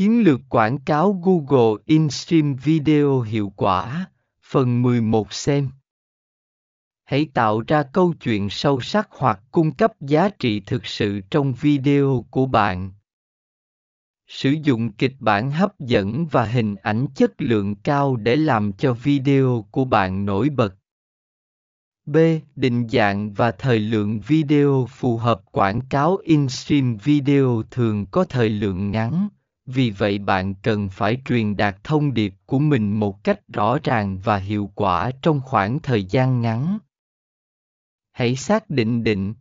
Chiến lược quảng cáo Google InStream Video hiệu quả, phần 11 xem. Hãy tạo ra câu chuyện sâu sắc hoặc cung cấp giá trị thực sự trong video của bạn. Sử dụng kịch bản hấp dẫn và hình ảnh chất lượng cao để làm cho video của bạn nổi bật. B. Định dạng và thời lượng video phù hợp quảng cáo Instream video thường có thời lượng ngắn, vì vậy bạn cần phải truyền đạt thông điệp của mình một cách rõ ràng và hiệu quả trong khoảng thời gian ngắn. Hãy xác định định,